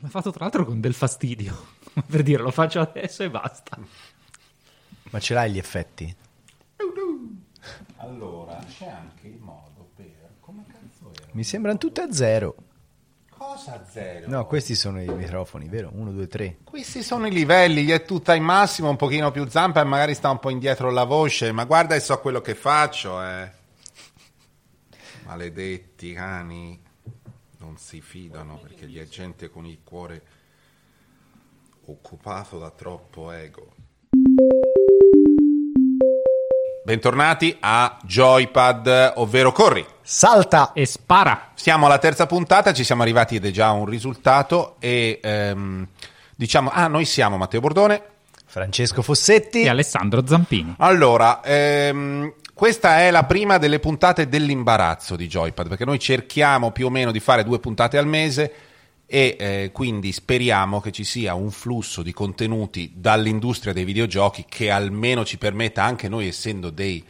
L'ha fatto tra l'altro con del fastidio. per dire, lo faccio adesso e basta. Ma ce l'hai gli effetti? Allora, c'è anche il modo per... Come cazzo era? Mi sembrano tutte a zero. Cosa zero? No, questi sono i microfoni, vero? Uno, due, tre. Questi sono i livelli, gli è tutta in massimo, un pochino più zampa e magari sta un po' indietro la voce, ma guarda e so quello che faccio, eh. Maledetti cani, non si fidano perché gli è gente con il cuore occupato da troppo ego. Bentornati a Joypad, ovvero Corri. Salta! E spara. Siamo alla terza puntata, ci siamo arrivati ed è già un risultato e ehm, diciamo, ah noi siamo Matteo Bordone. Francesco Fossetti. E Alessandro Zampini. Allora, ehm, questa è la prima delle puntate dell'imbarazzo di Joypad, perché noi cerchiamo più o meno di fare due puntate al mese e eh, quindi speriamo che ci sia un flusso di contenuti dall'industria dei videogiochi che almeno ci permetta anche noi essendo dei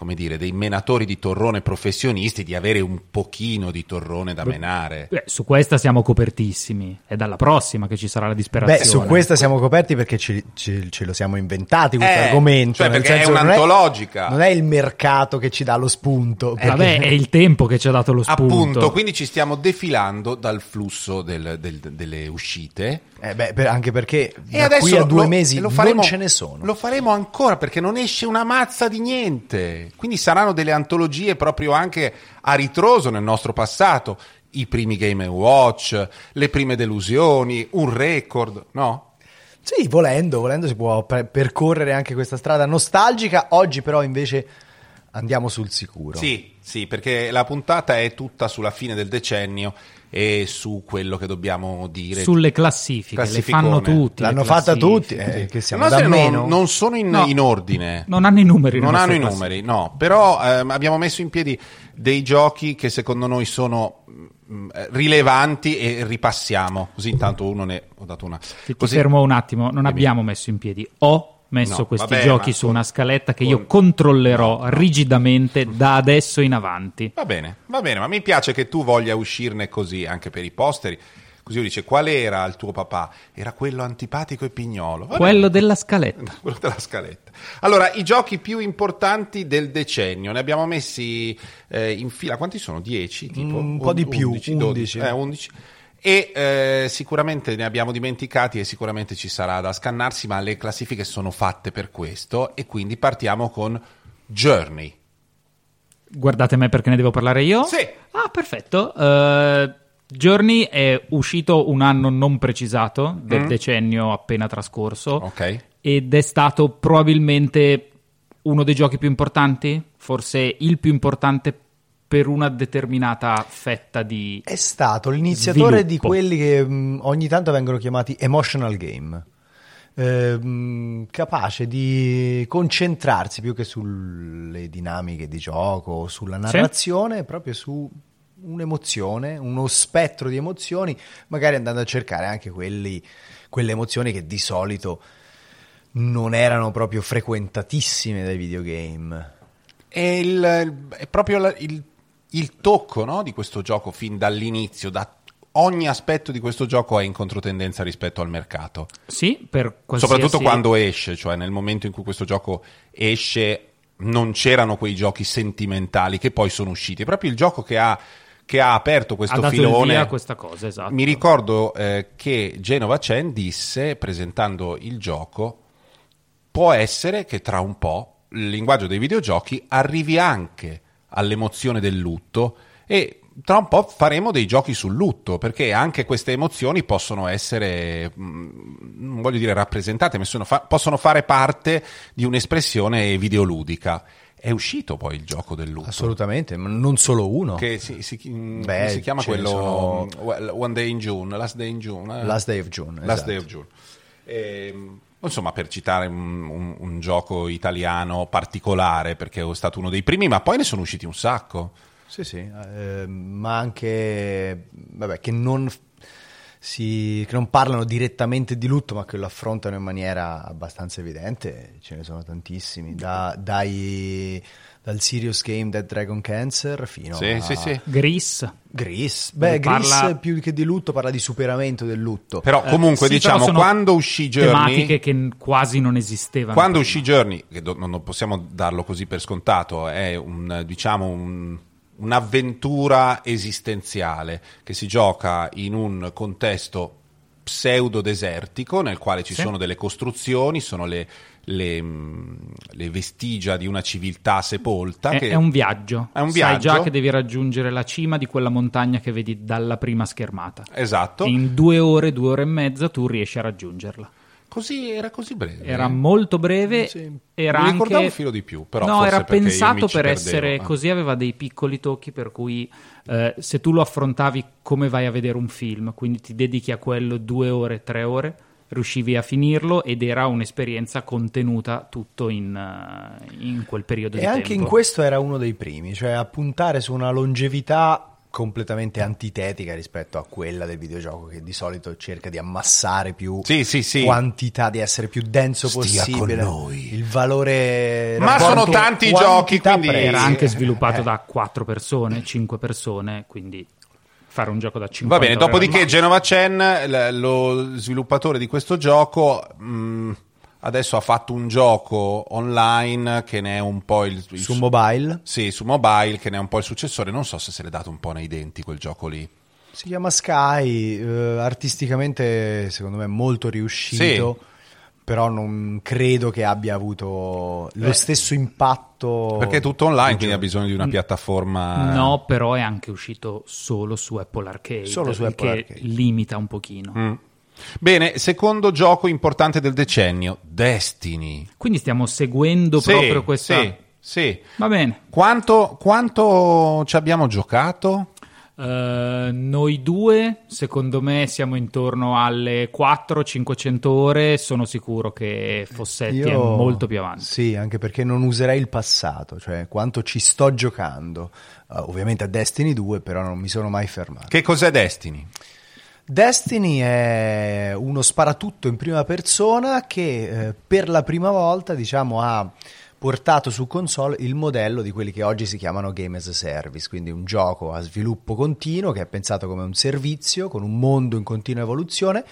come dire, dei menatori di torrone professionisti di avere un pochino di torrone da menare. Beh, su questa siamo copertissimi. È dalla prossima che ci sarà la disperazione. Beh, su questa siamo coperti perché ce, ce, ce lo siamo inventati questo Eh, argomento. cioè perché è che non un'antologica. Non è il mercato che ci dà lo spunto. Eh, Vabbè, è il tempo che ci ha dato lo spunto. Appunto, quindi ci stiamo defilando dal flusso del- del- delle uscite. Eh beh, per- anche perché E da qui a due lo- mesi lo faremo- non ce ne sono. Lo faremo ancora perché non esce una mazza di niente. Quindi saranno delle antologie proprio anche a ritroso nel nostro passato. I primi Game Watch, le prime delusioni, un record, no? Sì, volendo, volendo si può per- percorrere anche questa strada nostalgica. Oggi però invece andiamo sul sicuro. Sì, sì, perché la puntata è tutta sulla fine del decennio e su quello che dobbiamo dire. Sulle classifiche, le fanno tutti. L'hanno fatta tutti, eh, che siamo da non, meno. non sono in, No. in ordine. Non hanno i numeri. non hanno i numeri, no, però ehm, abbiamo messo in piedi dei giochi che secondo noi sono mm, eh, rilevanti e ripassiamo. Così intanto uno ne ho dato una. Ti, ti Così- fermo un attimo, non abbiamo messo in piedi. Ho messo No, questi vabbè, giochi su con- una scaletta che con- io controllerò rigidamente da adesso in avanti. Va bene, va bene, ma mi piace che tu voglia uscirne così anche per i posteri. Così io dice qual era il tuo papà? Era quello antipatico e pignolo. Va Quello della scaletta. quello della scaletta. Allora, i giochi più importanti del decennio, ne abbiamo messi eh, in fila, quanti sono? 10? Tipo? Un po' di più, 11, 11. eh, 11. E eh, sicuramente ne abbiamo dimenticati e sicuramente ci sarà da scannarsi, ma le classifiche sono fatte per questo e quindi partiamo con Journey. Guardate me perché ne devo parlare io? Sì. Ah, perfetto. Eh, Journey è uscito un anno non precisato del Mm. decennio appena trascorso Ok. ed è stato probabilmente uno dei giochi più importanti, forse il più importante per una determinata fetta di... È stato l'iniziatore di Sviluppo. quelli che mh, ogni tanto vengono chiamati emotional game. Ehm, capace di concentrarsi più che sulle dinamiche di gioco o sulla narrazione, proprio su un'emozione, uno spettro di emozioni, magari andando a cercare anche quelli, quelle emozioni che di solito non erano proprio frequentatissime dai videogame. È, il- è proprio la- il, il tocco no, di questo gioco fin dall'inizio, da ogni aspetto di questo gioco è in controtendenza rispetto al mercato. Sì, per qualsiasi... Soprattutto quando esce, cioè nel momento in cui questo gioco esce non c'erano quei giochi sentimentali che poi sono usciti. È proprio il gioco che ha, che ha aperto ha questo il filone. via a questa cosa, esatto. Mi ricordo eh, che Genova Chen disse, presentando il gioco, può essere che tra un po' il linguaggio dei videogiochi arrivi anche all'emozione del lutto e tra un po' faremo dei giochi sul lutto, perché anche queste emozioni possono essere, mh, non voglio dire rappresentate, ma sono fa- possono fare parte di un'espressione videoludica. È uscito poi il gioco del lutto. Assolutamente, ma non solo uno. Che si, si- come Beh, si chiama quello sono- Well, One Day in June, Last Day in June. eh? Last Day of June. Last esatto. Day of June. Ehm, insomma, per citare un, un- un gioco italiano particolare, perché è stato uno dei primi, ma poi ne sono usciti un sacco. Sì, sì, eh, ma anche vabbè, che non si- che non parlano direttamente di lutto, ma che lo affrontano in maniera abbastanza evidente, ce ne sono tantissimi, da- dai- dal Serious Game Dead Dragon Cancer fino Sì, a sì, sì. Gris. Gris. Beh, Parla- Gris più che di lutto parla di superamento del lutto. Però comunque Sì, diciamo, però quando uscì Journey... Tematiche che quasi non esistevano. Quando prima. uscì Journey, che do- non non possiamo darlo così per scontato, è un, diciamo un- un'avventura esistenziale che si gioca in un contesto pseudo desertico nel quale ci Sì. sono delle costruzioni, sono le, le, mh, le vestigia di una civiltà sepolta. È, che- è un viaggio. È un Sai già viaggio. che devi raggiungere la cima di quella montagna che vedi dalla prima schermata. Esatto. E in due ore, due ore e mezza tu riesci a raggiungerla. Così, era così breve. Era molto breve, Sì. era Mi ricordavo anche... un filo di più, però no, forse era pensato per perdevo. essere Ah. così, aveva dei piccoli tocchi per cui eh, se tu lo affrontavi come vai a vedere un film, quindi ti dedichi a quello due ore, tre ore, riuscivi a finirlo ed era un'esperienza contenuta tutto in, eh, in quel periodo E di anche tempo. in questo era uno dei primi, cioè a puntare su una longevità completamente antitetica rispetto a quella del videogioco che di solito cerca di ammassare più Sì, sì, sì. quantità, di essere più denso Stia con possibile. noi. Il valore Ma sono tanti i giochi, quindi-. Era anche sviluppato eh. da quattro persone, cinque persone, quindi fare un gioco da 50 Va bene, dopodiché Genova Chen, l- lo sviluppatore di questo gioco, mh, adesso ha fatto un gioco online che ne è un po' il... il su mobile Sì, su mobile, che ne è un po' il successore. Non so se se l'è dato un po' nei denti quel gioco lì. si chiama Sky, eh, artisticamente secondo me molto riuscito. Però non credo che abbia avuto lo Beh, stesso impatto. Perché è tutto online, di quindi ha bisogno di una piattaforma... No, però è anche uscito solo su Apple Arcade, Solo su il Apple che Arcade. limita un pochino. Mm. Bene, secondo gioco importante del decennio, Destiny. Quindi stiamo seguendo Sì, proprio questa... Sì, sì. Va bene. Quanto, quanto ci abbiamo giocato? Eh, noi due, secondo me, siamo intorno alle 400-500 ore. Sono sicuro che Fossetti è Io- molto più avanti. Sì, anche perché non userei il passato, cioè quanto ci sto giocando. Eh, ovviamente a Destiny 2, però non mi sono mai fermato. Che cos'è Destiny? Destiny è uno sparatutto in prima persona che eh, per la prima volta, diciamo, ha portato su console il modello di quelli che oggi si chiamano game as a service, quindi un gioco a sviluppo continuo che è pensato come un servizio con un mondo in continua evoluzione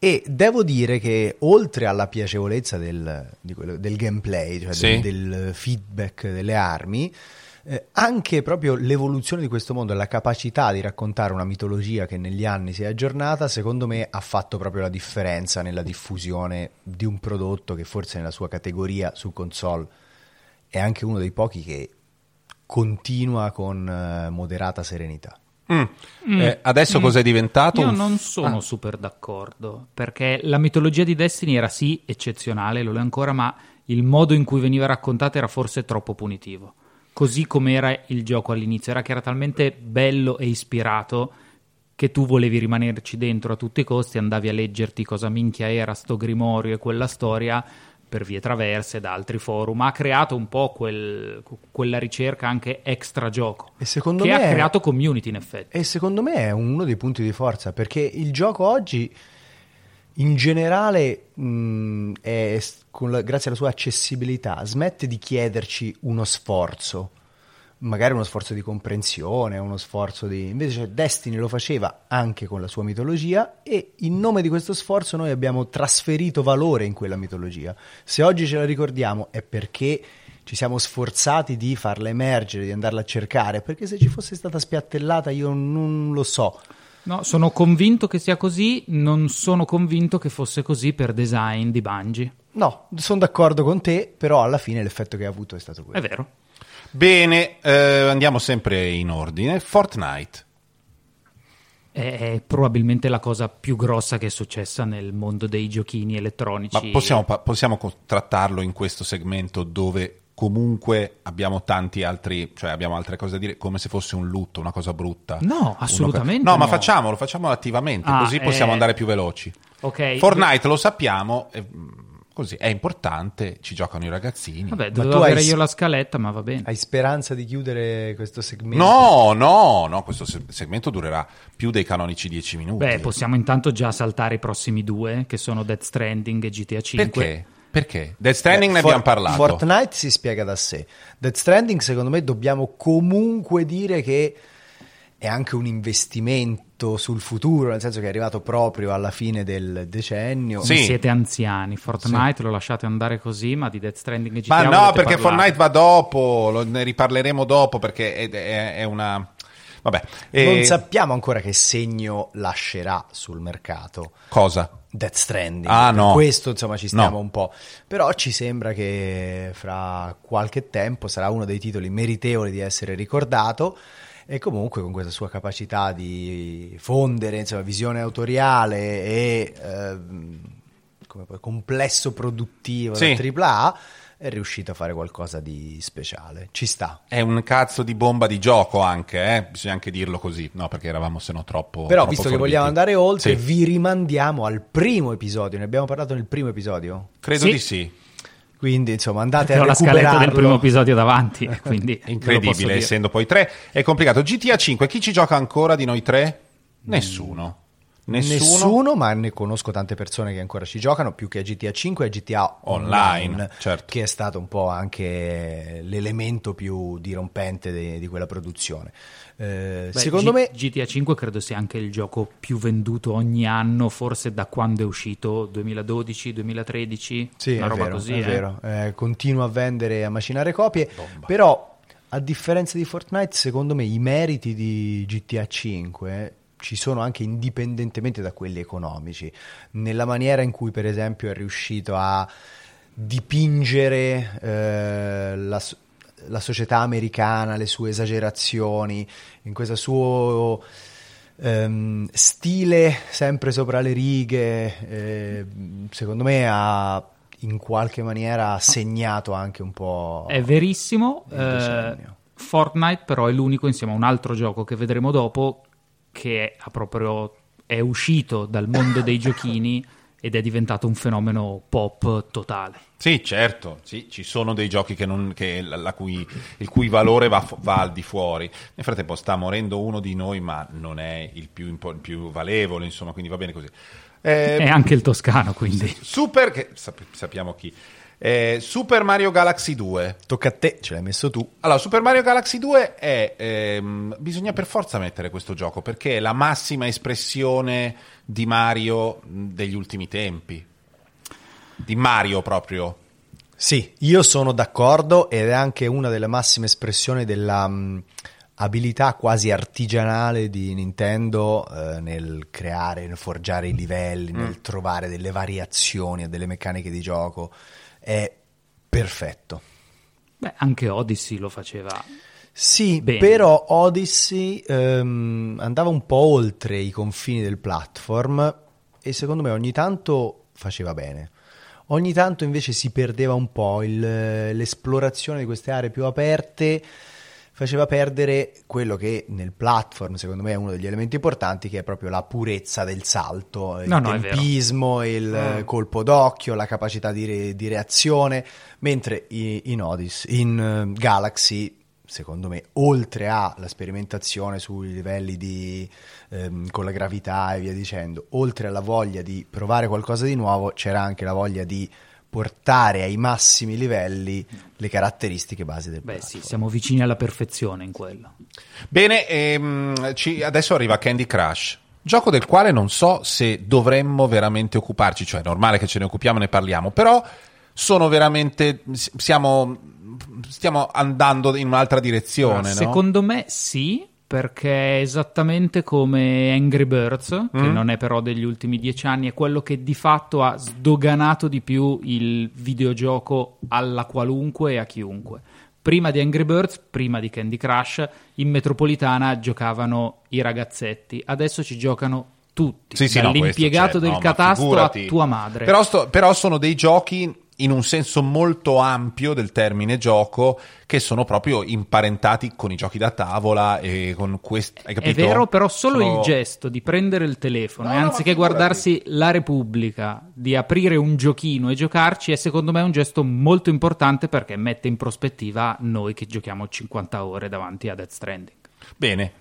e devo dire che oltre alla piacevolezza del, quello- del gameplay, cioè Sì. del, del feedback delle armi, eh, anche proprio l'evoluzione di questo mondo e la capacità di raccontare una mitologia che negli anni si è aggiornata, secondo me ha fatto proprio la differenza nella diffusione di un prodotto che forse nella sua categoria su console è anche uno dei pochi che continua con eh, moderata serenità. Mm. Eh, adesso cos'è diventato? Io non sono Ah. super d'accordo, perché la mitologia di Destiny era sì eccezionale, lo è ancora, ma il modo in cui veniva raccontata era forse troppo punitivo. Così come era il gioco all'inizio, era che era talmente bello e ispirato che tu volevi rimanerci dentro a tutti i costi, andavi a leggerti cosa minchia era sto grimorio e quella storia per vie traverse da altri forum, ha creato un po' quel- quella ricerca anche extra gioco, E secondo che me ha è- creato community in effetti. E secondo me è uno dei punti di forza perché il gioco oggi in generale mh, è, con la- grazie alla sua accessibilità smette di chiederci uno sforzo magari uno sforzo di comprensione uno sforzo di invece Destiny lo faceva anche con la sua mitologia e in nome di questo sforzo noi abbiamo trasferito valore in quella mitologia se oggi ce la ricordiamo è perché ci siamo sforzati di farla emergere, di andarla a cercare, perché se ci fosse stata spiattellata io non lo so. No, sono convinto che sia così, non sono convinto che fosse così per design di Bungie. No, sono d'accordo con te, però alla fine l'effetto che ha avuto è stato È quello. vero. Bene, eh, andiamo sempre in ordine. Fortnite. È, probabilmente la cosa più grossa che è successa nel mondo dei giochini elettronici. Ma possiamo, possiamo trattarlo in questo segmento dove comunque abbiamo tanti altri, cioè abbiamo altre cose da dire, come se fosse un lutto, una cosa brutta. No, Uno assolutamente No, ma no. facciamolo, facciamolo attivamente, Ah, così possiamo eh, andare più veloci. Ok. Fortnite lo sappiamo, eh, mh, così è importante, ci giocano i ragazzini. Vabbè, Ma dovevo tu hai avere s- io la scaletta, ma va bene. Hai speranza di chiudere questo segmento? No, no, no, questo se- segmento durerà più dei canonici 10 minuti. Beh, possiamo intanto già saltare i prossimi due, che sono Death Stranding e GTA 5. Perché? Perché? Death Stranding ne For- abbiamo parlato. Fortnite si spiega da sé. Death Stranding, secondo me, dobbiamo comunque dire che è anche un investimento sul futuro, nel senso che è arrivato proprio alla fine del decennio. Sì. Siete anziani, Fortnite lo lasciate andare così, ma di Death Stranding e GTA Ma no, perché parlare? Fortnite va dopo, lo- ne riparleremo dopo perché è, è- è una... Vabbè, Non eh, sappiamo ancora che segno lascerà sul mercato. cosa? Death Stranding. Ah, Per no. Questo insomma ci stiamo No. un po'. Però ci sembra che fra qualche tempo sarà uno dei titoli meritevoli di essere ricordato e comunque con questa sua capacità di fondere insomma, visione autoriale e come poi, complesso produttivo Sì. da AAA è riuscito a fare qualcosa di speciale. Ci sta. È un cazzo di bomba di gioco anche, eh? bisogna anche dirlo così, no perché eravamo se no troppo... Però troppo visto che forbiti. vogliamo andare oltre, Sì, vi rimandiamo al primo episodio. Ne abbiamo parlato nel primo episodio. credo Sì. di sì. Quindi, insomma, andate Perché a ho la scaletta del recuperarlo. primo episodio davanti, quindi lo posso Incredibile, essendo poi tre, è complicato. GTA 5, chi ci gioca ancora di noi tre? Nessuno. Nessuno. Nessuno. ma ne conosco tante persone che ancora ci giocano, più che a GTA 5 e a GTA Online, Online, certo. che è stato un po' anche l'elemento più dirompente de- di quella produzione. Eh, Beh, secondo G- me, GTA 5 credo sia anche il gioco più venduto ogni anno, forse da quando è uscito, 2012, 2013, sì, una è roba vero, così. è eh. vero. Eh, continua a vendere e a macinare copie, Bomba. però a differenza di Fortnite, secondo me i meriti di GTA 5 ci sono anche indipendentemente da quelli economici, nella maniera in cui per esempio è riuscito a dipingere eh, la, la società americana, le sue esagerazioni, in questo suo ehm, stile sempre sopra le righe, eh, secondo me ha in qualche maniera segnato anche un po'... È verissimo. Eh. Fortnite però è l'unico insieme a un altro gioco che vedremo dopo che ha proprio è uscito dal mondo dei giochini ed è diventato un fenomeno pop totale. Sì, certo, sì, ci sono dei giochi che non- che cui- il cui valore va, va al di fuori. Nel frattempo sta morendo uno di noi, ma non è il più, il più valevole, insomma, quindi va bene così. Eh, È anche il toscano, quindi. Super, che sap- sappiamo chi. Eh, Super Mario Galaxy 2. Tocca a te, ce l'hai messo tu. Allora, Super Mario Galaxy 2 è. ehm, bisogna per forza mettere questo gioco perché è la massima espressione di Mario degli ultimi tempi. Di Mario proprio. Sì, io sono d'accordo ed è anche una delle massime espressioni della mh, abilità quasi artigianale di Nintendo eh, nel creare, nel forgiare i livelli, nel trovare delle variazioni a delle meccaniche di gioco. È perfetto. Beh, anche Odyssey lo faceva. Sì, Bene. però Odyssey ehm, andava un po' oltre i confini del platform e secondo me ogni tanto faceva bene. Ogni tanto invece si perdeva un po' il- l'esplorazione di queste aree più aperte, faceva perdere quello che nel platform secondo me è uno degli elementi importanti che è proprio la purezza del salto, il No, no, tempismo, il eh, colpo d'occhio, la capacità di, re- di reazione, mentre in, Odyssey, in eh, Galaxy secondo me, oltre alla sperimentazione sui livelli di, ehm, con la gravità e via dicendo, oltre alla voglia di provare qualcosa di nuovo, c'era anche la voglia di portare ai massimi livelli le caratteristiche base del Beh, platform. sì, siamo vicini alla perfezione in quello. Bene, ehm, ci- adesso arriva Candy Crush. Gioco del quale non so se dovremmo veramente occuparci, cioè è normale che ce ne occupiamo e ne parliamo, però sono veramente. siamo. stiamo andando in un'altra direzione, no? Secondo me sì, perché è esattamente come Angry Birds, che Mm. non è però degli ultimi dieci anni, è quello che di fatto ha sdoganato di più il videogioco alla qualunque e a chiunque. Prima di Angry Birds, prima di Candy Crush, in metropolitana giocavano i ragazzetti, adesso ci giocano tutti, Sì, sì, no, dall'impiegato c'è, del no, figurati. a tua madre. Però, sto- però sono dei giochi in un senso molto ampio del termine gioco, che sono proprio imparentati con i giochi da tavola e con questi. Hai È capito? vero, però solo Sono- il gesto di prendere il telefono No, e no, anziché guardarsi la Repubblica, di aprire un giochino e giocarci, è secondo me un gesto molto importante perché mette in prospettiva noi che giochiamo 50 ore davanti a Death Stranding. Bene.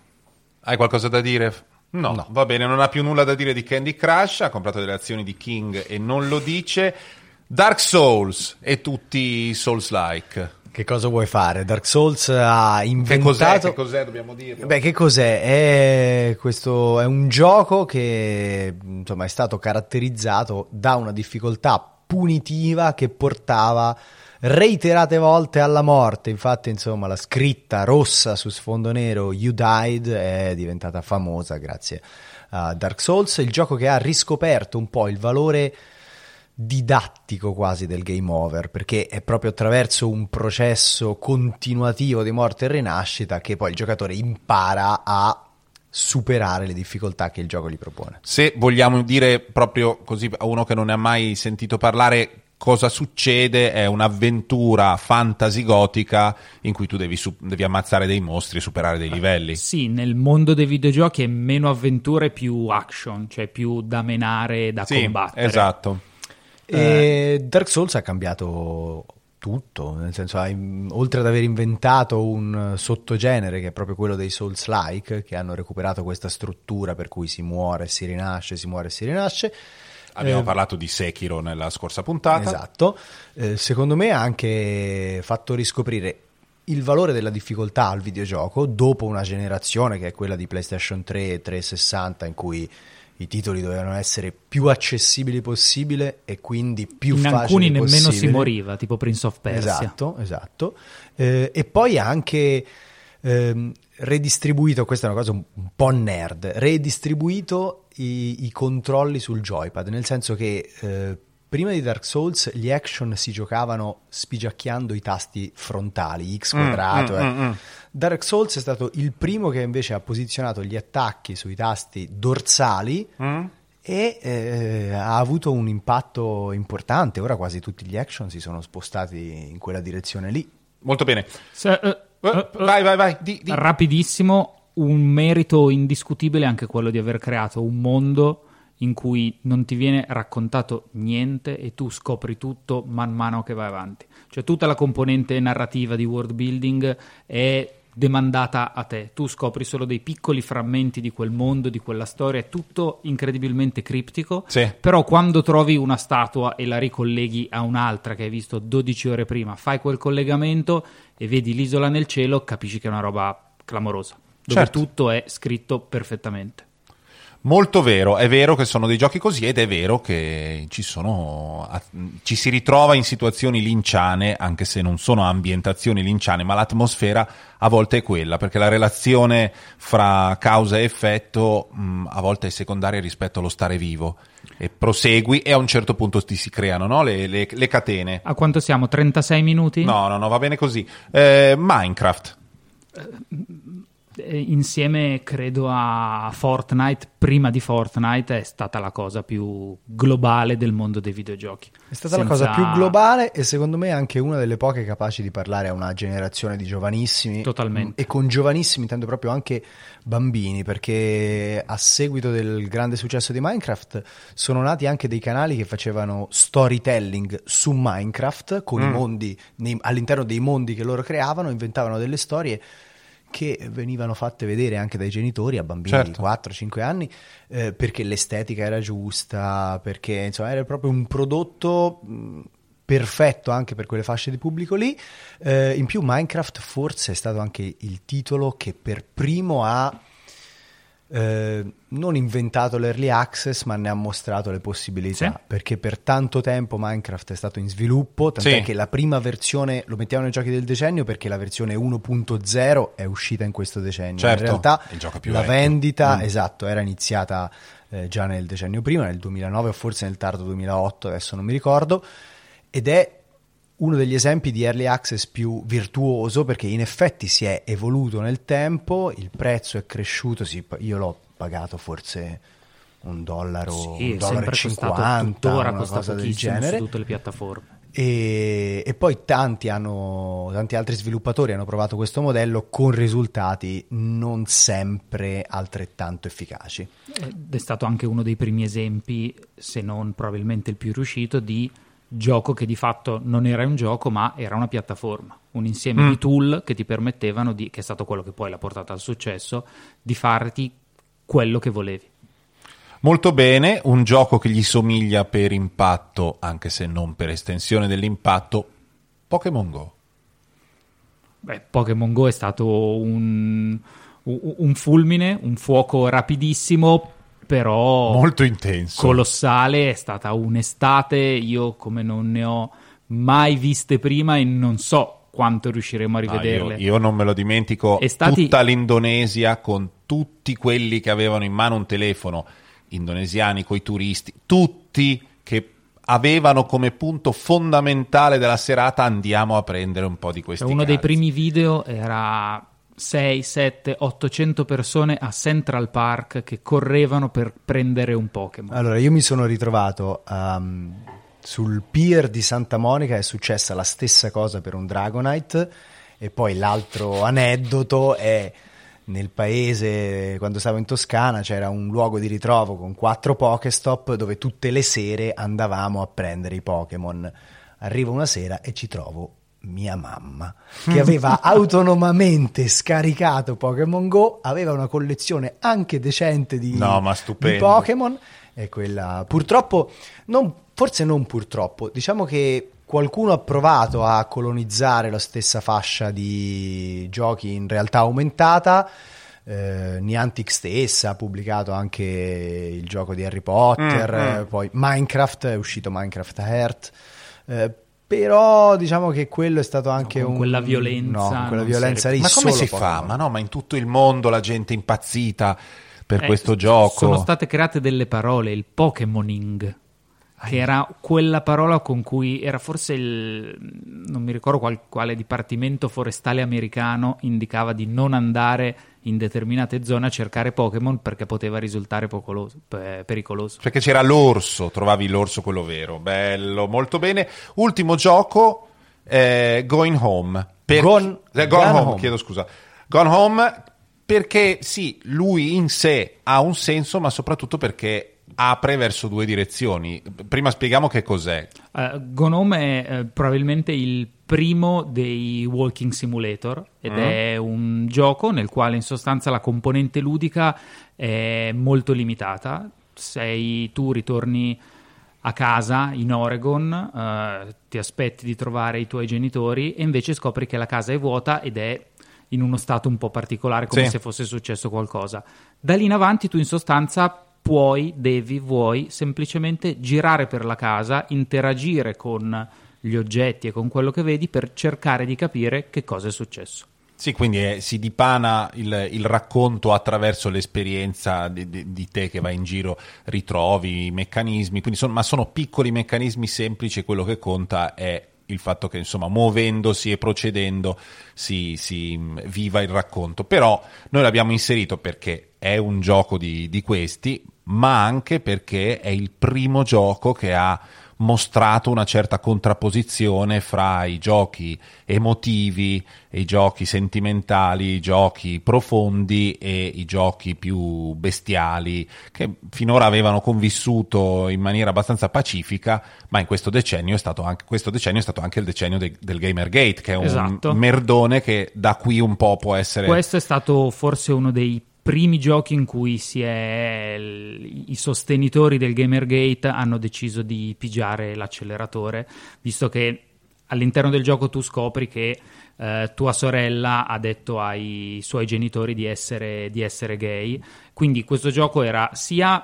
Hai qualcosa da dire? No, va bene, non ha più nulla da dire di Candy Crush, ha comprato delle azioni di King e non lo dice. Dark Souls e tutti i Souls-like. Che cosa vuoi fare? Dark Souls ha Che inventato... cos'è? Che cos'è? Dobbiamo dirlo. Beh, che cos'è? È, questo, è un gioco che insomma, è stato caratterizzato da una difficoltà punitiva che portava reiterate volte alla morte. Infatti, insomma, la scritta rossa su sfondo nero You Died è diventata famosa grazie a Dark Souls, il gioco che ha riscoperto un po' il valore didattico quasi del game over perché è proprio attraverso un processo continuativo di morte e rinascita che poi il giocatore impara a superare le difficoltà che il gioco gli propone. Se vogliamo dire proprio così a uno che non ne ha mai sentito parlare cosa succede è un'avventura fantasy gotica in cui tu devi, su- devi ammazzare dei mostri e superare dei livelli. Sì, nel mondo dei videogiochi è meno avventura e più action, cioè più da menare e da Sì, combattere. esatto. E Dark Souls ha cambiato tutto, nel senso, oltre ad aver inventato un sottogenere che è proprio quello dei Souls-like, che hanno recuperato questa struttura per cui si muore e si rinasce, si muore e si rinasce. Abbiamo Eh, parlato di Sekiro nella scorsa puntata. Esatto, Eh, secondo me ha anche fatto riscoprire il valore della difficoltà al videogioco dopo una generazione che è quella di PlayStation 3 e 360 in cui i titoli dovevano essere più accessibili possibile e quindi più In facili alcuni nemmeno si moriva, tipo Prince of Persia. Esatto, esatto. Eh, e poi ha anche ehm, redistribuito, questa è una cosa un, un po' nerd, redistribuito i, i controlli sul joypad, nel senso che eh, prima di Dark Souls gli action si giocavano spigiacchiando i tasti frontali, X quadrato. mm, eh. mm, mm. Dark Souls è stato il primo che invece ha posizionato gli attacchi sui tasti dorsali Mm? e eh, ha avuto un impatto importante. Ora quasi tutti gli action si sono spostati in quella direzione lì. Molto bene. Se- eh, Eh, eh, vai, vai, vai. Di, di. Rapidissimo, un merito indiscutibile è anche quello di aver creato un mondo in cui non ti viene raccontato niente e tu scopri tutto man mano che vai avanti. Cioè tutta la componente narrativa di world building è demandata a te. Tu scopri solo dei piccoli frammenti di quel mondo, di quella storia, è tutto incredibilmente criptico. Sì. Però quando trovi una statua e la ricolleghi a un'altra che hai visto 12 ore prima, fai quel collegamento e vedi l'isola nel cielo, capisci che è una roba clamorosa, dove Certo. tutto è scritto perfettamente. Molto vero, è vero che sono dei giochi così ed è vero che ci sono ci si ritrova in situazioni linciane, anche se non sono ambientazioni linciane, ma l'atmosfera a volte è quella, perché la relazione fra causa e effetto mh, a volte è secondaria rispetto allo stare vivo. E prosegui e a un certo punto ti si creano no? le, le- le catene. A quanto siamo? 36 minuti? No, no, no, va bene così. Eh, Minecraft. Eh, Insieme, credo, a Fortnite, prima di Fortnite, è stata la cosa più globale del mondo dei videogiochi. È stata Senza- la cosa più globale e secondo me anche una delle poche capaci di parlare a una generazione di giovanissimi. Totalmente. E con giovanissimi intendo proprio anche bambini, perché a seguito del grande successo di Minecraft sono nati anche dei canali che facevano storytelling su Minecraft con i mondi nei- all'interno dei mondi che loro creavano, inventavano delle storie che venivano fatte vedere anche dai genitori a bambini Certo. di 4-5 anni eh, perché l'estetica era giusta, perché insomma era proprio un prodotto mh, perfetto anche per quelle fasce di pubblico lì. Eh, in più Minecraft forse è stato anche il titolo che per primo ha eh, non inventato l'early access ma ne ha mostrato le possibilità Sì. perché per tanto tempo Minecraft è stato in sviluppo tant'è Sì. che la prima versione lo mettiamo nei giochi del decennio perché la versione 1.0 è uscita in questo decennio Certo, in realtà il gioco più la vecchio. vendita Mm. esatto era iniziata eh, già nel decennio prima nel 2009 o forse nel tardo 2008 adesso non mi ricordo ed è uno degli esempi di early access più virtuoso perché in effetti si è evoluto nel tempo, il prezzo è cresciuto, sì, io l'ho pagato forse un dollaro, Sì, un dollaro sempre e costato 50, tuttora una cosa del genere. su tutte le piattaforme. E, e poi tanti, hanno, tanti altri sviluppatori hanno provato questo modello con risultati non sempre altrettanto efficaci. Ed è stato anche uno dei primi esempi, se non probabilmente il più riuscito, di gioco che di fatto non era un gioco ma era una piattaforma, un insieme Mm. di tool che ti permettevano di, che è stato quello che poi l'ha portato al successo, di farti quello che volevi. Molto bene, un gioco che gli somiglia per impatto, anche se non per estensione dell'impatto, Pokémon Go. Beh, Pokémon Go è stato un- un fulmine, un fuoco rapidissimo, però Molto intenso. colossale, è stata un'estate, io come non ne ho mai viste prima e non so quanto riusciremo a Ah, io, rivederle. io non me lo dimentico, Estati- tutta l'Indonesia con tutti quelli che avevano in mano un telefono, indonesiani, coi turisti, tutti che avevano come punto fondamentale della serata andiamo a prendere un po' di questi Cioè, uno dei cazzi. primi video era 6, 7, 800 persone a Central Park che correvano per prendere un Pokémon. Allora, io mi sono ritrovato um, sul pier di Santa Monica, è successa la stessa cosa per un Dragonite e poi l'altro aneddoto è nel paese, quando stavo in Toscana, c'era un luogo di ritrovo con quattro Pokestop dove tutte le sere andavamo a prendere i Pokémon. Arrivo una sera e ci trovo mia mamma che aveva autonomamente scaricato Pokémon Go, aveva una collezione anche decente di, No, di. Pokémon e quella purtroppo non, forse non purtroppo diciamo che qualcuno ha provato a colonizzare la stessa fascia di giochi in realtà aumentata eh, Niantic stessa ha pubblicato anche il gioco di Harry Potter Mm, mm. eh, poi Minecraft è uscito Minecraft Heart eh, però diciamo che quello è stato anche con un quella violenza no, con quella violenza lì Ma come si fa? Ma no, ma in tutto il mondo la gente è impazzita per Eh, questo gioco. Sono state create delle parole, il Pokémoning, che era quella parola con cui era forse il non mi ricordo qual- quale dipartimento forestale americano indicava di non andare in determinate zone a cercare Pokémon perché poteva risultare pocoloso- pe- pericoloso. Perché c'era l'orso, trovavi l'orso quello vero. Bello, molto bene. Ultimo gioco, eh, Going Home. Per- Gone- eh, Gone home, Home. chiedo scusa. Gone Home perché sì, lui in sé ha un senso, ma soprattutto perché apre verso due direzioni. Prima spieghiamo che cos'è. Uh, Gnome è eh, probabilmente il primo dei walking simulator ed Mm. è un gioco nel quale in sostanza la componente ludica è molto limitata. Sei tu ritorni a casa in Oregon, eh, ti aspetti di trovare i tuoi genitori e invece scopri che la casa è vuota ed è in uno stato un po' particolare, come Sì. se fosse successo qualcosa. Da lì in avanti tu in sostanza puoi, devi, vuoi semplicemente girare per la casa, interagire con gli oggetti e con quello che vedi per cercare di capire che cosa è successo. Sì, quindi eh, si dipana il, il racconto attraverso l'esperienza di, di- di te che vai in giro, ritrovi i meccanismi, quindi son- ma sono piccoli meccanismi semplici e quello che conta è il fatto che insomma muovendosi e procedendo si, si, mh, viva il racconto. Però noi l'abbiamo inserito perché è un gioco di, di questi, ma anche perché è il primo gioco che ha mostrato una certa contrapposizione fra i giochi emotivi i giochi sentimentali, i giochi profondi e i giochi più bestiali che finora avevano convissuto in maniera abbastanza pacifica, ma in questo decennio è stato anche, questo decennio è stato anche il decennio de- del Gamergate, che è un Esatto. merdone che da qui un po' può essere... Questo è stato forse uno dei primi giochi in cui si è, i sostenitori del Gamergate hanno deciso di pigiare l'acceleratore, visto che all'interno del gioco tu scopri che eh, tua sorella ha detto ai suoi genitori di essere, di essere gay. Quindi questo gioco era sia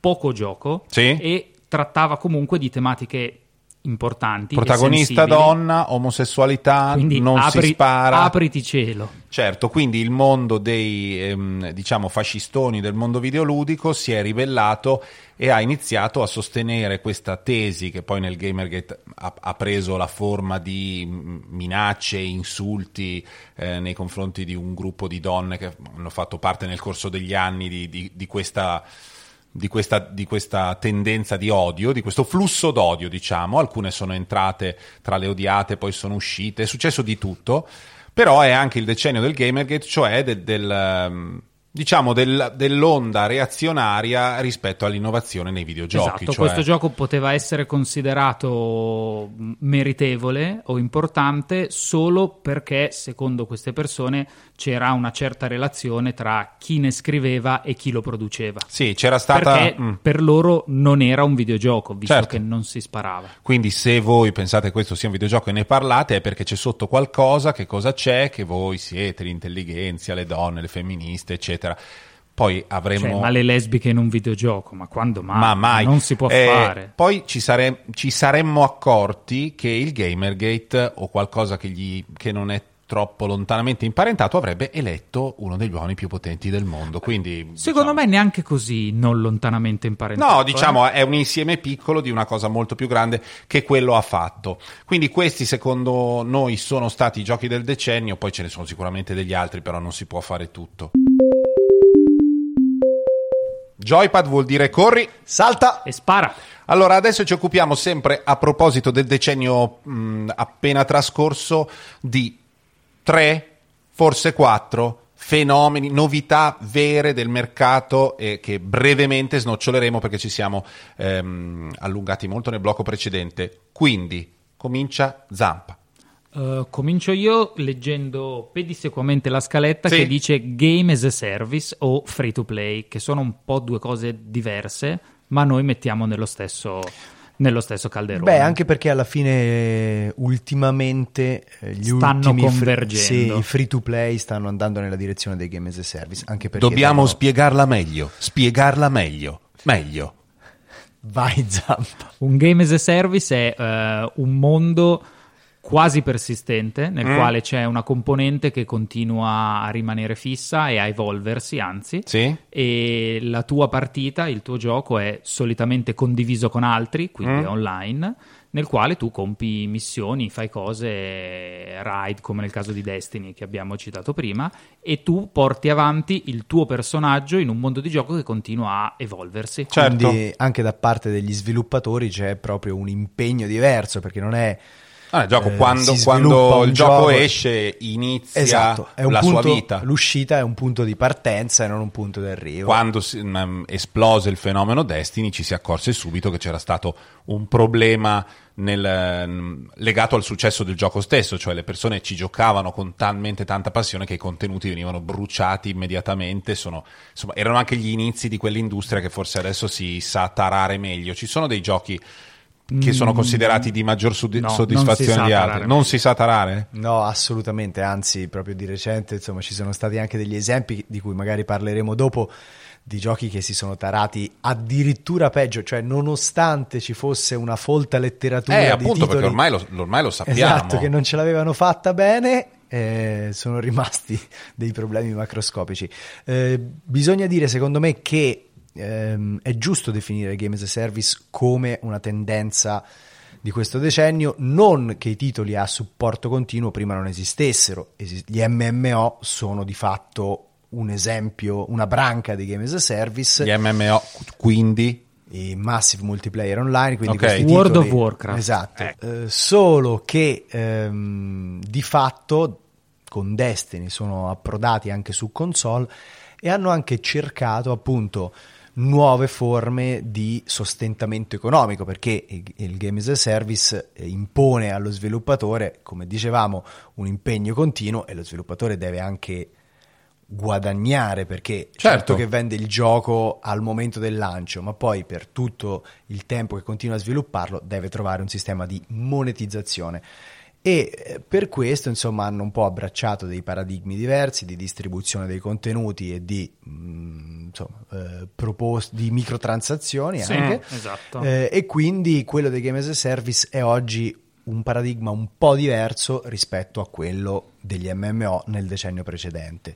poco gioco Sì. e trattava comunque di tematiche importanti. Protagonista donna, omosessualità, Quindi non apri- si spara. apriti cielo. Certo, quindi il mondo dei ehm, diciamo fascistoni del mondo videoludico si è ribellato e ha iniziato a sostenere questa tesi che poi nel Gamergate ha, ha preso la forma di mm, minacce e insulti eh, nei confronti di un gruppo di donne che hanno fatto parte nel corso degli anni di, di- di questa di questa, di questa, tendenza di odio, di questo flusso d'odio, diciamo. Alcune sono entrate tra le odiate, poi sono uscite, è successo di tutto. Però è anche il decennio del Gamergate, cioè del, del um, diciamo del, dell'onda reazionaria rispetto all'innovazione nei videogiochi. Esatto, cioè... questo gioco poteva essere considerato meritevole o importante solo perché, secondo queste persone, c'era una certa relazione tra chi ne scriveva e chi lo produceva. Sì, c'era stata... Perché mm. per loro non era un videogioco, visto certo. che non si sparava. Quindi se voi pensate che questo sia un videogioco e ne parlate è perché c'è sotto qualcosa, che cosa c'è, che voi siete l'intelligenza, le donne, le femministe, eccetera eccetera. Poi avremo. Cioè, ma le lesbiche in un videogioco, ma quando mai? Ma mai. Non si può eh, fare. Poi ci, sare... ci, saremmo accorti che il Gamergate o qualcosa che, gli... che non è troppo lontanamente imparentato avrebbe eletto uno degli uomini più potenti del mondo. Quindi, Secondo diciamo... me neanche così non lontanamente imparentato. No, diciamo eh? è un insieme piccolo di una cosa molto più grande che quello ha fatto. Quindi questi secondo noi sono stati i giochi del decennio, poi ce ne sono sicuramente degli altri, però non si può fare tutto. Joypad vuol dire corri, salta e spara. Allora, adesso ci occupiamo sempre, a proposito del decennio mh, appena trascorso, di tre, forse quattro fenomeni, novità vere del mercato e che brevemente snoccioleremo perché ci siamo ehm, allungati molto nel blocco precedente. Quindi, comincia Zampa. Uh, comincio io leggendo pedissequamente la scaletta sì. che dice Game as a Service o Free to Play, che sono un po' due cose diverse, ma noi mettiamo nello stesso, nello stesso calderone. Beh, anche perché alla fine ultimamente eh, gli stanno convergendo. Fr- sì, i free to play stanno andando nella direzione dei Game as a Service. Anche Dobbiamo devono... spiegarla meglio, spiegarla meglio, meglio. Vai Zampa. Un Game as a Service è uh, un mondo quasi persistente, nel mm. quale c'è una componente che continua a rimanere fissa e a evolversi, anzi, sì. e la tua partita, il tuo gioco è solitamente condiviso con altri, quindi mm. è online, nel quale tu compi missioni, fai cose, raid come nel caso di Destiny che abbiamo citato prima, e tu porti avanti il tuo personaggio in un mondo di gioco che continua a evolversi. Certo. Quindi anche da parte degli sviluppatori c'è proprio un impegno diverso, perché non è Ah, il gioco eh, quando, quando il gioco, gioco, esce inizia esatto, la punto, sua vita. L'uscita è un punto di partenza e non un punto di arrivo. Quando si, um, esplose il fenomeno Destiny ci si accorse subito che c'era stato un problema nel, um, legato al successo del gioco stesso, cioè le persone ci giocavano con talmente tanta passione che i contenuti venivano bruciati immediatamente. Sono, insomma, erano anche gli inizi di quell'industria che forse adesso si sa tarare meglio. Ci sono dei giochi che sono mm. considerati di maggior sud- no, soddisfazione di altri. Non si sa tarare? No, assolutamente, anzi, proprio di recente, insomma, ci sono stati anche degli esempi di cui magari parleremo dopo di giochi che si sono tarati addirittura peggio, cioè nonostante ci fosse una folta letteratura eh, di appunto, titoli, perché ormai lo, ormai lo sappiamo. Esatto, che non ce l'avevano fatta bene eh, sono rimasti dei problemi macroscopici. Eh, bisogna dire, secondo me, che ehm, è giusto definire Game as a Service come una tendenza di questo decennio, non che i titoli a supporto continuo prima non esistessero, gli MMO sono di fatto un esempio, una branca di Game as a Service. Gli MMO quindi i Massive Multiplayer Online, quindi okay. World titoli, of Warcraft. Esatto, eh. Eh, solo che ehm, di fatto con Destiny sono approdati anche su console e hanno anche cercato appunto nuove forme di sostentamento economico perché il Game as a Service eh, impone allo sviluppatore, come dicevamo, un impegno continuo e lo sviluppatore deve anche guadagnare perché certo. certo che vende il gioco al momento del lancio, ma poi per tutto il tempo che continua a svilupparlo deve trovare un sistema di monetizzazione e eh, per questo insomma hanno un po' abbracciato dei paradigmi diversi di distribuzione dei contenuti e di, mh, mm, insomma, eh, propos- di microtransazioni sì, anche esatto. eh, e quindi quello dei game as a service è oggi un paradigma un po' diverso rispetto a quello degli MMO nel decennio precedente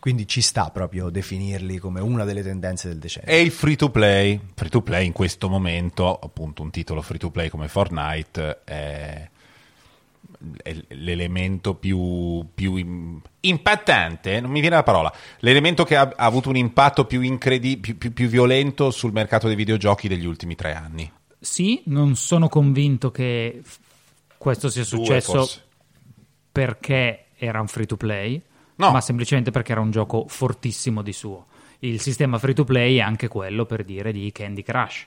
quindi ci sta proprio definirli come una delle tendenze del decennio. E il free to play, free to play in questo momento, appunto un titolo free to play come Fortnite è è l'elemento più, più im- impattante, non mi viene la parola, l'elemento che ha, ha avuto un impatto più, incredi- più, più, più violento sul mercato dei videogiochi degli ultimi tre anni. Sì, non sono convinto che questo sia successo perché era un free to play, No. ma semplicemente perché era un gioco fortissimo di suo. Il sistema free to play è anche quello per dire di Candy Crush,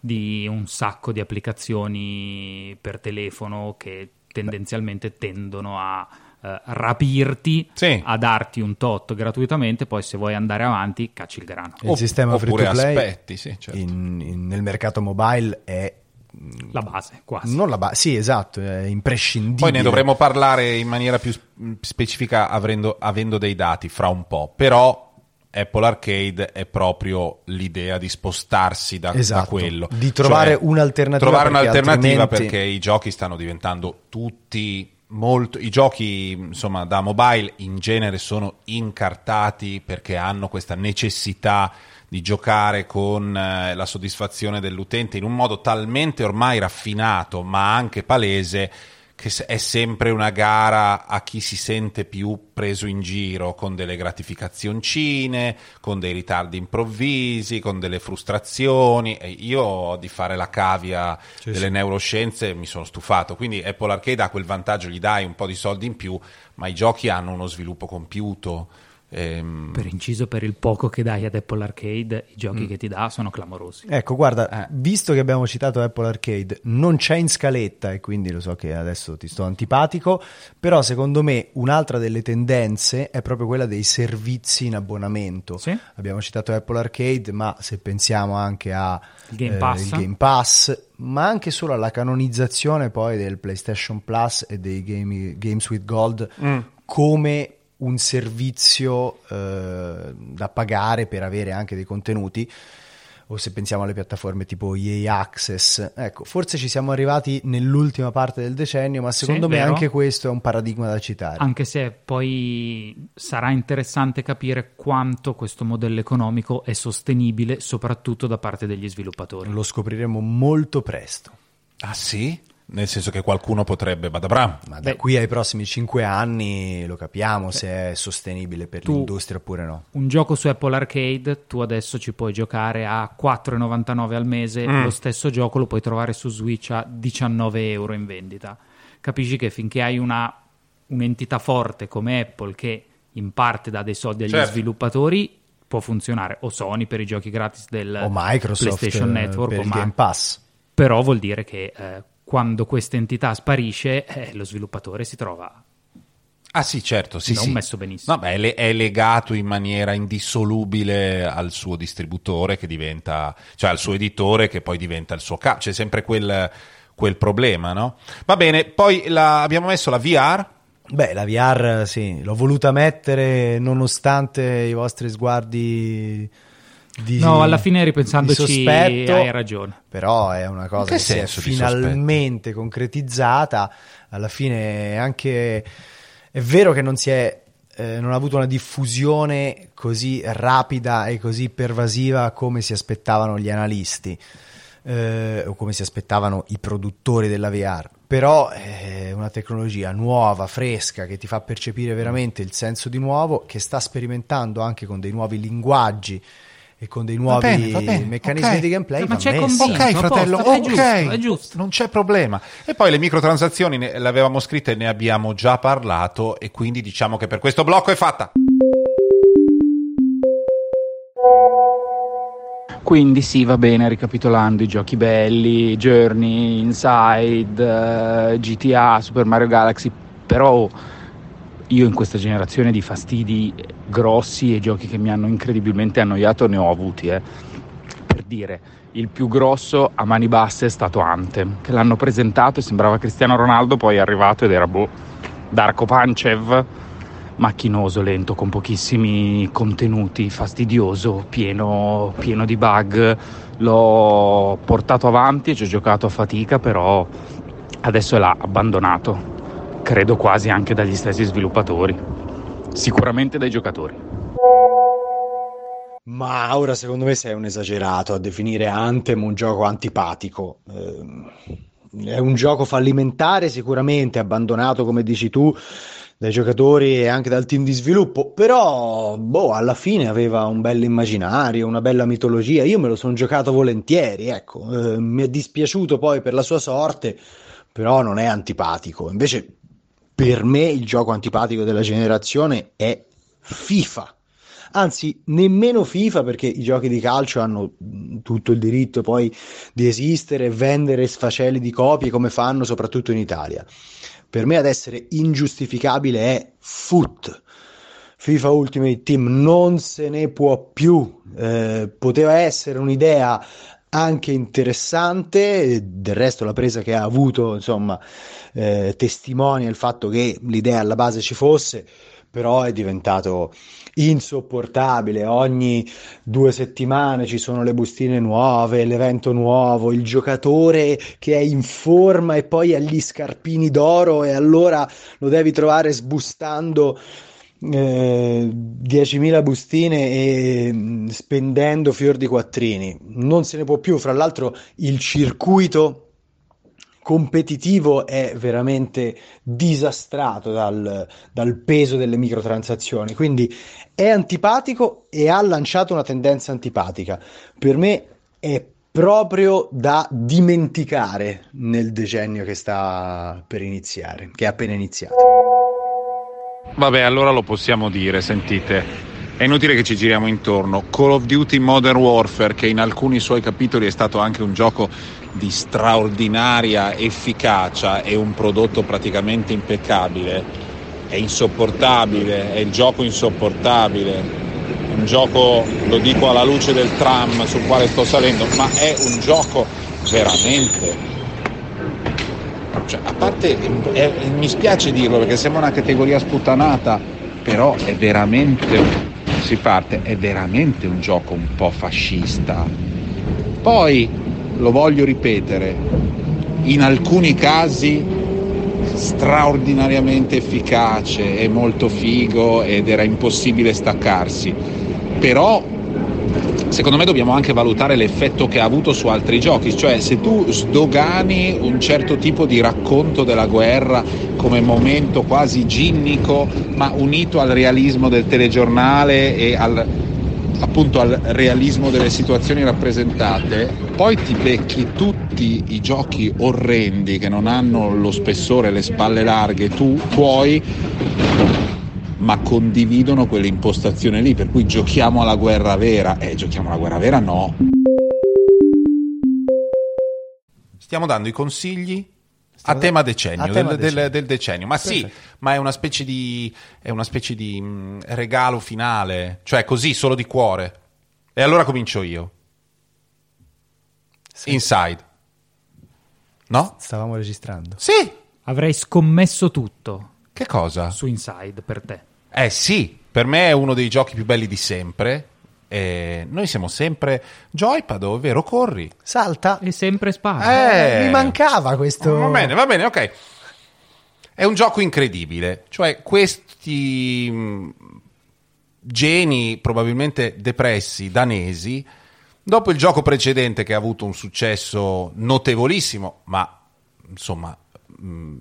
di un sacco di applicazioni per telefono che tendenzialmente tendono a eh, rapirti, Sì. a darti un tot gratuitamente, poi se vuoi andare avanti cacci il grano. Il Opp- sistema free to play aspetti, sì, certo. in- in- nel mercato mobile è La base, quasi. non la ba- sì, esatto, è imprescindibile. Poi ne dovremo parlare in maniera più sp- specifica avendo, avendo dei dati fra un po', però Apple Arcade è proprio l'idea di spostarsi da, da Esatto, quello. di trovare Cioè, un'alternativa Trovare perché un'alternativa altrimenti- perché i giochi stanno diventando tutti molto i giochi insomma da mobile in genere sono incartati perché hanno questa necessità di giocare con eh, la soddisfazione dell'utente in un modo talmente ormai raffinato ma anche palese che è sempre una gara a chi si sente più preso in giro con delle gratificazioncine, con dei ritardi improvvisi, con delle frustrazioni. E io di fare la cavia Sì, delle sì. neuroscienze mi sono stufato. Quindi Apple Arcade ha quel vantaggio, gli dai un po' di soldi in più, ma i giochi hanno uno sviluppo compiuto. Ehm, Per inciso, per il poco che dai ad Apple Arcade, i Mm. giochi che ti dà sono clamorosi. Ecco, guarda, Eh. visto che abbiamo citato Apple Arcade, non c'è in scaletta e quindi lo so che adesso ti sto antipatico, però secondo me un'altra delle tendenze è proprio quella dei servizi in abbonamento. Sì. Abbiamo citato Apple Arcade, ma se pensiamo anche a Game eh, Pass. il Game Pass, ma anche solo alla canonizzazione poi del PlayStation Plus e dei Game- Games with Gold mm. come un servizio eh, da pagare per avere anche dei contenuti o se pensiamo alle piattaforme tipo EA Access, ecco, forse ci siamo arrivati nell'ultima parte del decennio, ma secondo me vero. anche questo è un paradigma da citare. Anche se poi sarà interessante capire quanto questo modello economico è sostenibile, soprattutto da parte degli sviluppatori. Lo scopriremo molto presto, Ah sì? Nel senso che qualcuno potrebbe, Badabram. ma da Beh. qui ai prossimi cinque anni lo capiamo se è sostenibile per Tu- l'industria oppure no. Un gioco su Apple Arcade, tu adesso ci puoi giocare a 4,99 al mese, Mm. lo stesso gioco lo puoi trovare su Switch a 19 euro in vendita. Capisci che finché hai una, un'entità forte come Apple che in parte dà dei soldi agli Certo. sviluppatori, può funzionare, o Sony per i giochi gratis del O Microsoft PlayStation Network, per o Game Pass. però vuol dire che eh, quando questa entità sparisce, eh, lo sviluppatore si trova Ah sì, certo, sì, non sì. messo benissimo. No, beh, è, le- è legato in maniera indissolubile al suo distributore che diventa, cioè al suo editore che poi diventa il suo capo. C'è sempre quel, quel problema, no? Va bene, poi la- abbiamo messo la VR. Beh, la VR sì, l'ho voluta mettere nonostante i vostri sguardi di No, alla fine ripensandoci sospetto, hai ragione. Però è una cosa che che, si è finalmente concretizzata. Alla fine è anche è vero che non si è eh, non ha avuto una diffusione così rapida e così pervasiva come si aspettavano gli analisti eh, o come si aspettavano i produttori della VR. Però è una tecnologia nuova, fresca, che ti fa percepire veramente il senso di nuovo, che sta sperimentando anche con dei nuovi linguaggi e con dei nuovi bene, va bene, meccanismi ok. di gameplay. Ma va c'è convinto. Ok, fratello, posto, è ok, giusto, è giusto. non c'è problema. E poi le microtransazioni ne, le avevamo scritte e ne abbiamo già parlato e quindi diciamo che per questo blocco è fatta. Quindi sì, va bene, ricapitolando i giochi belli, Journey, Inside, eh, GTA, Super Mario Galaxy, però io in questa generazione di fastidi grossi e giochi che mi hanno incredibilmente annoiato ne ho avuti, eh. Per dire, il più grosso a mani basse è stato Anthem, che l'hanno presentato e sembrava Cristiano Ronaldo, poi è arrivato ed era boh, Darko Panchev, macchinoso, lento, con pochissimi contenuti, fastidioso, pieno, pieno di bug. L'ho portato avanti e ci ho giocato a fatica, però adesso là, abbandonato. Credo quasi anche dagli stessi sviluppatori. Sicuramente dai giocatori. Ma ora secondo me sei un esagerato a definire Anthem un gioco antipatico. Ehm, è un gioco fallimentare sicuramente, abbandonato come dici tu dai giocatori e anche dal team di sviluppo, però boh, alla fine aveva un bel immaginario, una bella mitologia, io me lo sono giocato volentieri, ecco, eh, mi è dispiaciuto poi per la sua sorte, però non è antipatico, invece per me il gioco antipatico della generazione è FIFA anzi nemmeno FIFA perché i giochi di calcio hanno tutto il diritto poi di esistere vendere sfaceli di copie come fanno soprattutto in Italia. Per me ad essere ingiustificabile è Foot. FIFA Ultimate Team non se ne può più. Eh, poteva essere un'idea anche interessante, del resto la presa che ha avuto, insomma, eh, testimonia il fatto che l'idea alla base ci fosse, però è diventato insopportabile. Ogni due settimane ci sono le bustine nuove, l'evento nuovo, il giocatore che è in forma e poi ha gli scarpini d'oro e allora lo devi trovare sbustando. Eh, 10.000 bustine e mm, spendendo fior di quattrini non se ne può più fra l'altro il circuito competitivo è veramente disastrato dal, dal, peso delle microtransazioni. Quindi è antipatico e ha lanciato una tendenza antipatica. Per me è proprio da dimenticare nel decennio che sta per iniziare, che è appena iniziato. Vabbè, allora lo possiamo dire, sentite. È inutile che ci giriamo intorno. Call of Duty Modern Warfare, che in alcuni suoi capitoli è stato anche un gioco di straordinaria efficacia e un prodotto praticamente impeccabile, è insopportabile, è il gioco insopportabile, un gioco, lo dico alla luce del tram sul quale sto salendo, ma è un gioco veramente... Cioè, a parte, è, mi spiace dirlo perché sembra una categoria sputtanata, però è veramente, si parte, è veramente un gioco un po' fascista. Poi lo voglio ripetere, in alcuni casi straordinariamente efficace e molto figo ed era impossibile staccarsi. Però secondo me dobbiamo anche valutare l'effetto che ha avuto su altri giochi, cioè se tu sdogani un certo tipo di racconto della guerra come momento quasi ginnico, ma unito al realismo del telegiornale e al appunto al realismo delle situazioni rappresentate, poi ti becchi tutti i giochi orrendi che non hanno lo spessore le spalle larghe, tu puoi, ma condividono quell'impostazione lì, per cui giochiamo alla guerra vera. Eh, giochiamo alla guerra vera no. Stiamo dando i consigli a tema decennio, a tema del, decennio. Del, del, decennio. Ma Perfetto. sì, ma è una specie di, è una specie di mh, mm, regalo finale, cioè così, solo di cuore. E allora comincio io. Sì. Inside. No? Stavamo registrando. Sì! Avrei scommesso tutto. Che cosa? Su Inside, per te. Eh sì, per me è uno dei giochi più belli di sempre e noi siamo sempre joypad, ovvero corri, salta e sempre spara. Eh, mi mancava questo. Va bene, va bene, ok. È un gioco incredibile, cioè questi mm, geni probabilmente depressi danesi, dopo il gioco precedente che ha avuto un successo notevolissimo, ma insomma mm,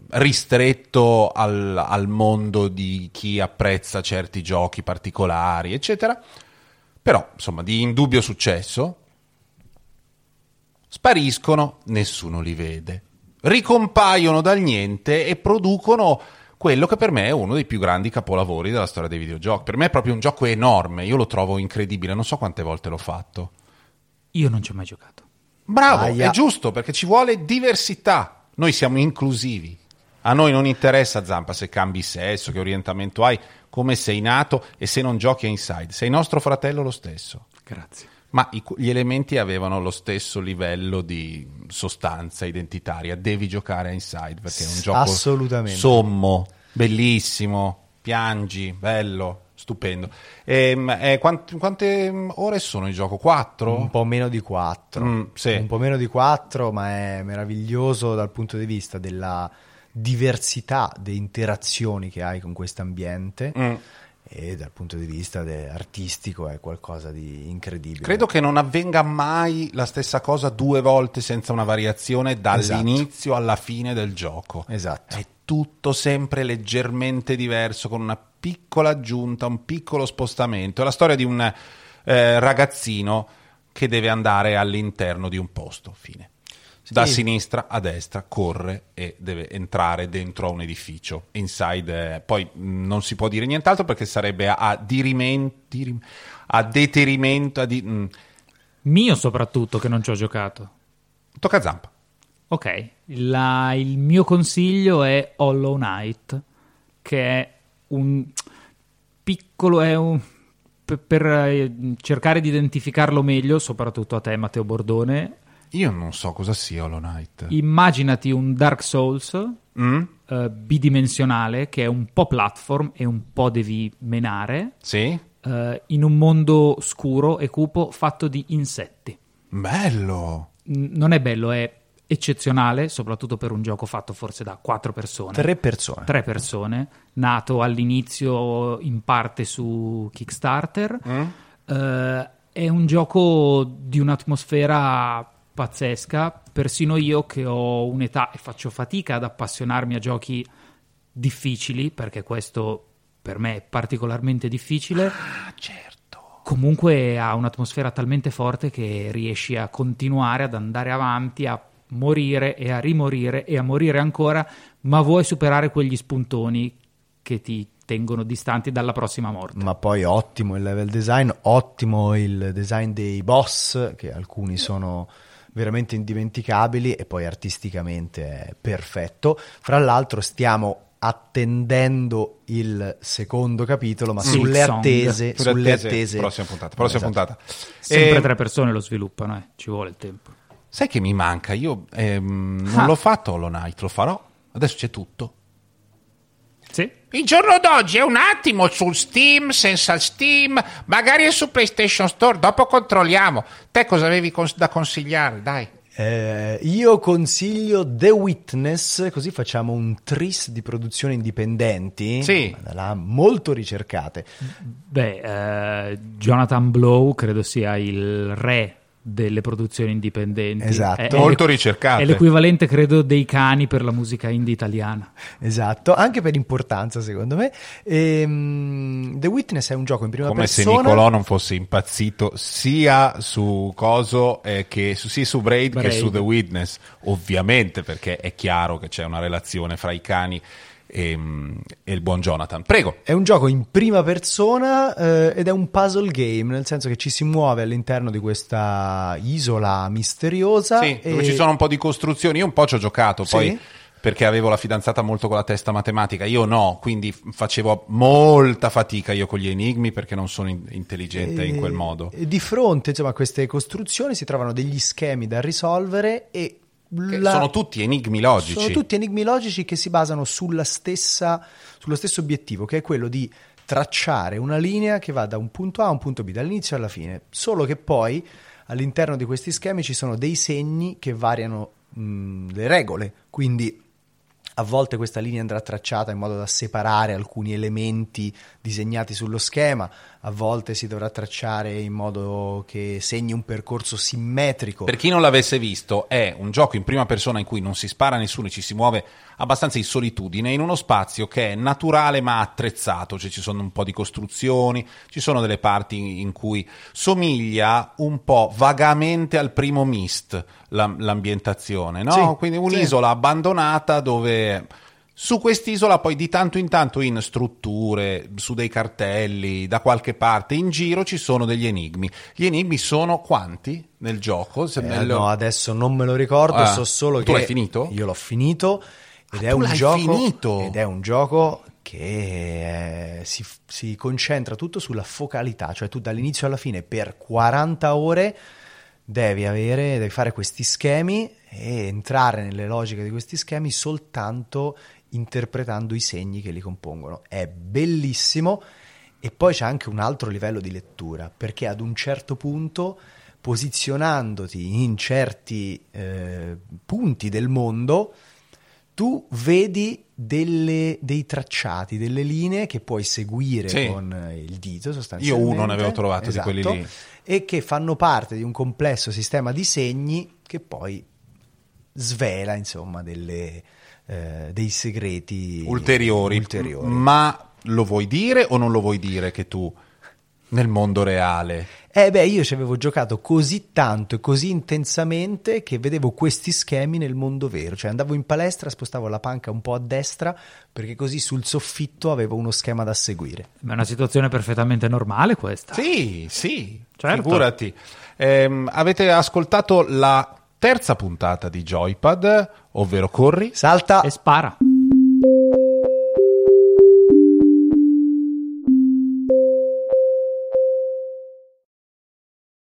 ristretto al, al mondo di chi apprezza certi giochi particolari, eccetera però insomma di indubbio successo, spariscono, nessuno li vede, ricompaiono dal niente e producono quello che per me è uno dei più grandi capolavori della storia dei videogiochi. Per me è proprio un gioco enorme, io lo trovo incredibile, non so quante volte l'ho fatto. Io non ci ho mai giocato. Bravo, Aia. è giusto perché ci vuole diversità. Noi siamo inclusivi. A noi non interessa Zampa se cambi sesso, che orientamento hai, come sei nato e se non giochi a Inside. Sei nostro fratello lo stesso. Grazie. Ma i, gli elementi avevano lo stesso livello di sostanza identitaria. Devi giocare a Inside perché è un gioco sommo, bellissimo, piangi, bello stupendo. E, ehm, eh, quant- quante ore sono il gioco? Quattro? Un po' meno di quattro. Mm, sì. Un po' meno di quattro, ma è meraviglioso dal punto di vista della diversità di interazioni che hai con questo ambiente. Mm. e dal punto di vista de- artistico è qualcosa di incredibile. Credo che non avvenga mai la stessa cosa due volte senza una variazione dall'inizio alla fine del gioco. Esatto. È tutto sempre leggermente diverso, con una piccola aggiunta, un piccolo spostamento. È la storia di un eh, ragazzino che deve andare all'interno di un posto. Fine. Da Sì. sinistra a destra corre e deve entrare dentro a un edificio. Inside, eh, poi mh, non si può dire nient'altro perché sarebbe a, a dirimen- dirim- a deterimento, a di- mh, Mio soprattutto, che non ci ho giocato. tocca zampa. Ok, la- il mio consiglio è Hollow Knight, che è un piccolo, è un, per, per, eh, cercare di identificarlo meglio, soprattutto a te Matteo Bordone, Io non so cosa sia Hollow Knight. immaginati un Dark Souls Mm? eh, bidimensionale che è un po' platform e un po' devi menare Sì? eh, in un mondo scuro e cupo fatto di insetti. Bello. N- non è bello, è eccezionale, soprattutto per un gioco fatto forse da quattro persone. Tre persone. Tre persone, nato all'inizio in parte su Kickstarter. Mm? Eh, è un gioco di un'atmosfera pazzesca. Persino io che ho un'età e faccio fatica ad appassionarmi a giochi difficili, perché questo per me è particolarmente difficile. Ah, certo. Comunque ha un'atmosfera talmente forte che riesci a continuare ad andare avanti, a morire e a rimorire e a morire ancora, ma vuoi superare quegli spuntoni che ti tengono distanti dalla prossima morte. Ma poi ottimo il level design, ottimo il design dei boss, che alcuni sono veramente indimenticabili e poi artisticamente è perfetto. Fra l'altro stiamo attendendo il secondo capitolo, ma Sì, sulle Song. attese, Sulle sulle attese, attese. Prossima puntata. Prossima Esatto. puntata. Sempre Eh, tre persone lo sviluppano, eh. ci vuole il tempo. Sai che mi manca? Io ehm, non Ah. l'ho fatto Hollow Knight, lo farò. Adesso c'è tutto. Sì? Il giorno d'oggi è un attimo sul Steam, senza Steam, magari è su PlayStation Store, dopo controlliamo. Te cosa avevi cons- da consigliare? Dai. Eh, io consiglio The Witness, così facciamo un tris di produzioni indipendenti, Sì. là molto ricercate. Beh, eh, Jonathan Blow credo sia il re delle produzioni indipendenti. Esatto. È- è Molto l'equ- ricercate. È l'equivalente, credo, dei cani per la musica indie italiana. Esatto, anche per importanza secondo me. Ehm, The Witness è un gioco in prima Come se persona. Nicolò non fosse impazzito sia su Coso eh, che su, sia su Braid, che Braid. su The Witness, ovviamente perché è chiaro che c'è una relazione fra i cani e, e il buon Jonathan. Prego. È un gioco in prima persona eh, ed è un puzzle game, nel senso che ci si muove all'interno di questa isola misteriosa. Sì, dove e- ci sono un po' di costruzioni. Io un po' ci ho giocato, Sì? poi perché avevo la fidanzata molto con la testa matematica, io no, quindi facevo molta fatica io con gli enigmi perché non sono in- intelligente in quel modo. E di fronte insomma, a queste costruzioni si trovano degli schemi da risolvere e la- Sono tutti enigmi logici. Sono tutti enigmi logici che si basano sulla stessa, sullo stesso obiettivo, che è quello di tracciare una linea che va da un punto A a un punto B, dall'inizio alla fine. Solo che poi all'interno di questi schemi ci sono dei segni che variano mh, le regole. Quindi a volte questa linea andrà tracciata in modo da separare alcuni elementi disegnati sullo schema, a volte si dovrà tracciare in modo che segni un percorso simmetrico. Per chi non l'avesse visto, è un gioco in prima persona in cui non si spara a nessuno e ci si muove abbastanza in solitudine, in uno spazio che è naturale ma attrezzato, cioè ci sono un po' di costruzioni, ci sono delle parti in cui somiglia un po' vagamente al primo Mist la- l'ambientazione, no? Sì, Quindi un'isola abbandonata dove... Su quest'isola poi di tanto in tanto in strutture, su dei cartelli, da qualche parte in giro ci sono degli enigmi. Gli enigmi sono quanti nel gioco? Eh, nel- no, adesso non me lo ricordo, Ah, so solo tu che l'hai finito? Io l'ho finito ed Ah, è tu un gioco ed è un gioco che eh, si, si concentra tutto sulla focalità, cioè tu dall'inizio alla fine per 40 ore devi avere devi fare questi schemi e entrare nelle logiche di questi schemi soltanto interpretando i segni che li compongono. È bellissimo e poi c'è anche un altro livello di lettura, perché ad un certo punto, posizionandoti in certi eh, punti del mondo, tu vedi delle- dei tracciati, delle linee che puoi seguire Sì. con il dito sostanzialmente. Io uno ne avevo trovato di quelli lì. E che fanno parte di un complesso sistema di segni che poi svela, insomma, delle, eh, dei segreti ulteriori. ulteriori. Ma lo vuoi dire o non lo vuoi dire che tu nel mondo reale Eh beh, io ci avevo giocato così tanto e così intensamente che vedevo questi schemi nel mondo vero. Cioè andavo in palestra, spostavo la panca un po' a destra perché così sul soffitto avevo uno schema da seguire. Ma è una situazione perfettamente normale questa. Sì, sì, Certo. figurati. Ehm, avete ascoltato la terza puntata di Joypad, ovvero Corri. Salta! E spara.